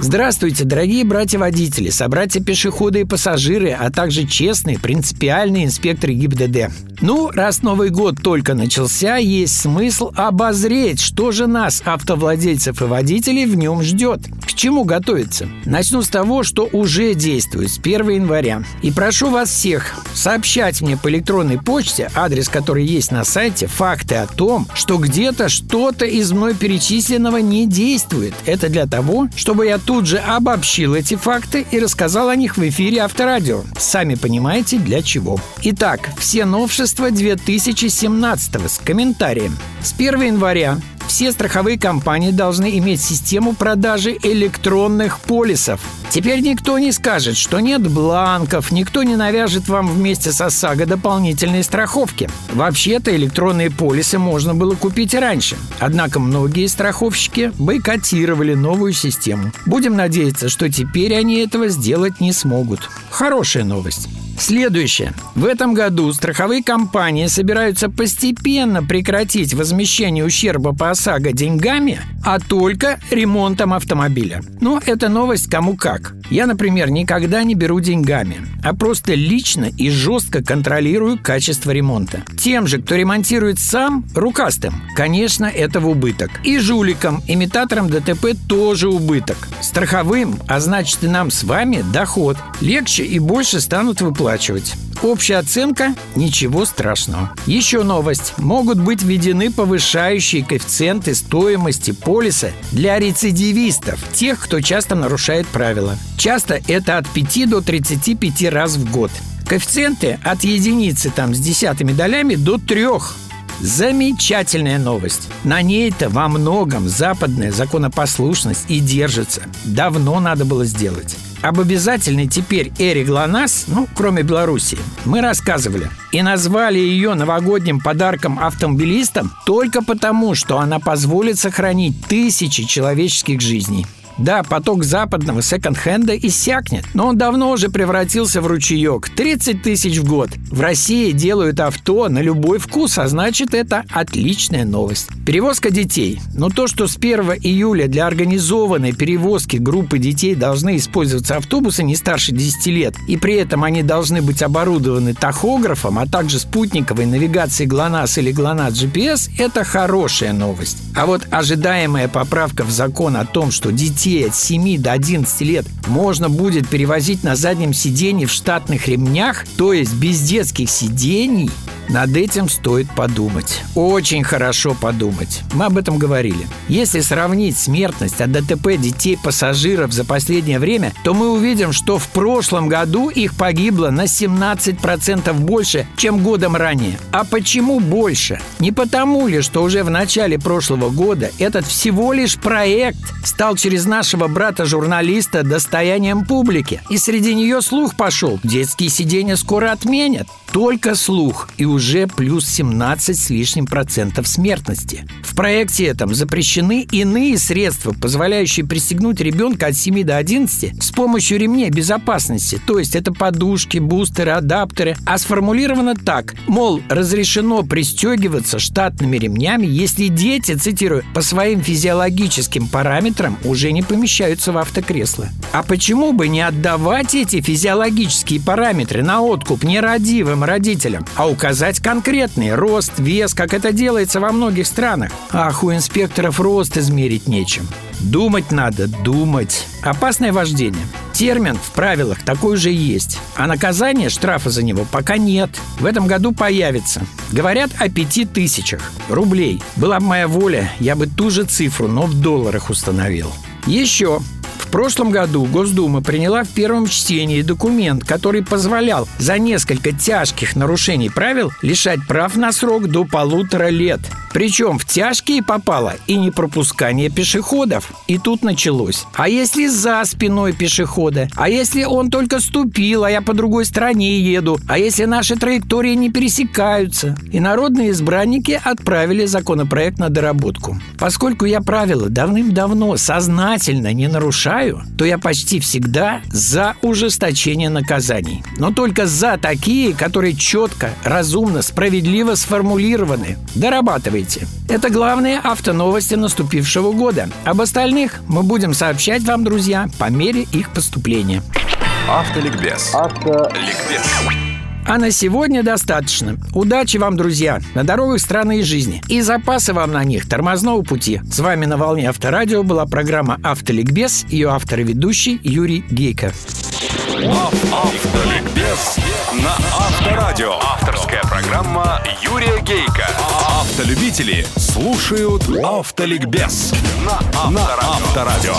Здравствуйте, дорогие братья-водители, собратья-пешеходы и пассажиры, а также честные, принципиальные инспекторы ГИБДД. Ну, раз Новый год только начался, есть смысл обозреть, что же нас, автовладельцев и водителей, в нем ждет. К чему готовиться? Начну с того, что уже действует с 1 января. И прошу вас всех сообщать мне по электронной почте, адрес который есть на сайте, факты о том, что где-то что-то из мной перечисленного не действует. Это для того, чтобы я тут же обобщил эти факты и рассказал о них в эфире Авторадио. Сами понимаете, для чего. Итак, все новшества 2017 с комментарием. С 1 января все страховые компании должны иметь систему продажи электронных полисов. Теперь никто не скажет, что нет бланков, никто не навяжет вам вместе с ОСАГО дополнительные страховки. Вообще-то электронные полисы можно было купить и раньше. Однако многие страховщики бойкотировали новую систему. Будем надеяться, что теперь они этого сделать не смогут. Хорошая новость. Следующее. В этом году страховые компании собираются постепенно прекратить возмещение ущерба по ОСАГО деньгами, а только ремонтом автомобиля. Ну, это новость кому как. Я, например, никогда не беру деньгами, а просто лично и жестко контролирую качество ремонта. Тем же, кто ремонтирует сам, рукастым, конечно, это в убыток. И жуликам, имитаторам ДТП тоже убыток. Страховым, а значит и нам с вами, доход. Легче и больше станут выплачивать. Общая оценка – ничего страшного. Еще новость. Могут быть введены повышающие коэффициенты стоимости полиса для рецидивистов, тех, кто часто нарушает правила. Часто это от 5 до 35 раз в год. Коэффициенты от единицы там с десятыми долями до трех. Замечательная новость. На ней-то во многом западная законопослушность и держится. Давно надо было сделать. Об обязательной теперь эре ГЛОНАСС, ну, кроме Беларуси, мы рассказывали. И назвали ее новогодним подарком автомобилистам только потому, что она позволит сохранить тысячи человеческих жизней. Да, поток западного секонд-хенда иссякнет, но он давно уже превратился в ручеек. 30 тысяч в год. В России делают авто на любой вкус, а значит это отличная новость. Перевозка детей. Но то, что с 1 июля для организованной перевозки группы детей должны использоваться автобусы не старше 10 лет, и при этом они должны быть оборудованы тахографом, а также спутниковой навигацией ГЛОНАСС или ГЛОНАСС GPS, это хорошая новость. А вот ожидаемая поправка в закон о том, что детей детей от 7 до 11 лет можно будет перевозить на заднем сиденье в штатных ремнях, то есть без детских сидений, над этим стоит подумать. Очень хорошо подумать. Мы об этом говорили. Если сравнить смертность от ДТП детей-пассажиров за последнее время, то мы увидим, что в прошлом году их погибло на 17% больше, чем годом ранее. А почему больше? Не потому ли, что уже в начале прошлого года этот всего лишь проект стал через нашего брата-журналиста достоянием публики. И среди нее слух пошел. Детские сиденья скоро отменят. Только слух и уже плюс 17 с лишним процентов смертности. В проекте этом запрещены иные средства, позволяющие пристегнуть ребенка от 7 до 11 с помощью ремней безопасности. То есть это подушки, бустеры, адаптеры. А сформулировано так. Мол, разрешено пристегиваться штатными ремнями, если дети, цитирую, по своим физиологическим параметрам уже не помещаются в автокресло. А почему бы не отдавать эти физиологические параметры на откуп нерадивым собственным родителям, а указать конкретный рост, вес, как это делается во многих странах. Ах, у инспекторов рост измерить нечем. Думать надо, думать. Опасное вождение. Термин в правилах такой же есть. А наказание, штрафа за него пока нет. В этом году появится. Говорят о пяти тысячах рублей. Была бы моя воля, я бы ту же цифру, но в долларах установил. Еще в прошлом году Госдума приняла в первом чтении документ, который позволял за несколько тяжких нарушений правил лишать прав на срок до полутора лет. Причем в тяжкие попало и не пропускание пешеходов. И тут началось. А если за спиной пешехода? А если он только ступил, а я по другой стороне еду? А если наши траектории не пересекаются? И народные избранники отправили законопроект на доработку. Поскольку я правила давным-давно сознательно не нарушаю, нарушаю, то я почти всегда за ужесточение наказаний. Но только за такие, которые четко, разумно, справедливо сформулированы. Дорабатывайте. Это главные автоновости наступившего года. Об остальных мы будем сообщать вам, друзья, по мере их поступления. Автоликбез. Автоликбез. А на сегодня достаточно. Удачи вам, друзья, на дорогах страны и жизни. И запасы вам на них тормозного пути. С вами на волне Авторадио была программа «Автоликбез». Ее автор и ведущий Юрий Гейко. Автоликбез на Авторадио. Авторская программа Юрия Гейка. Автолюбители слушают Автоликбез на Авторадио.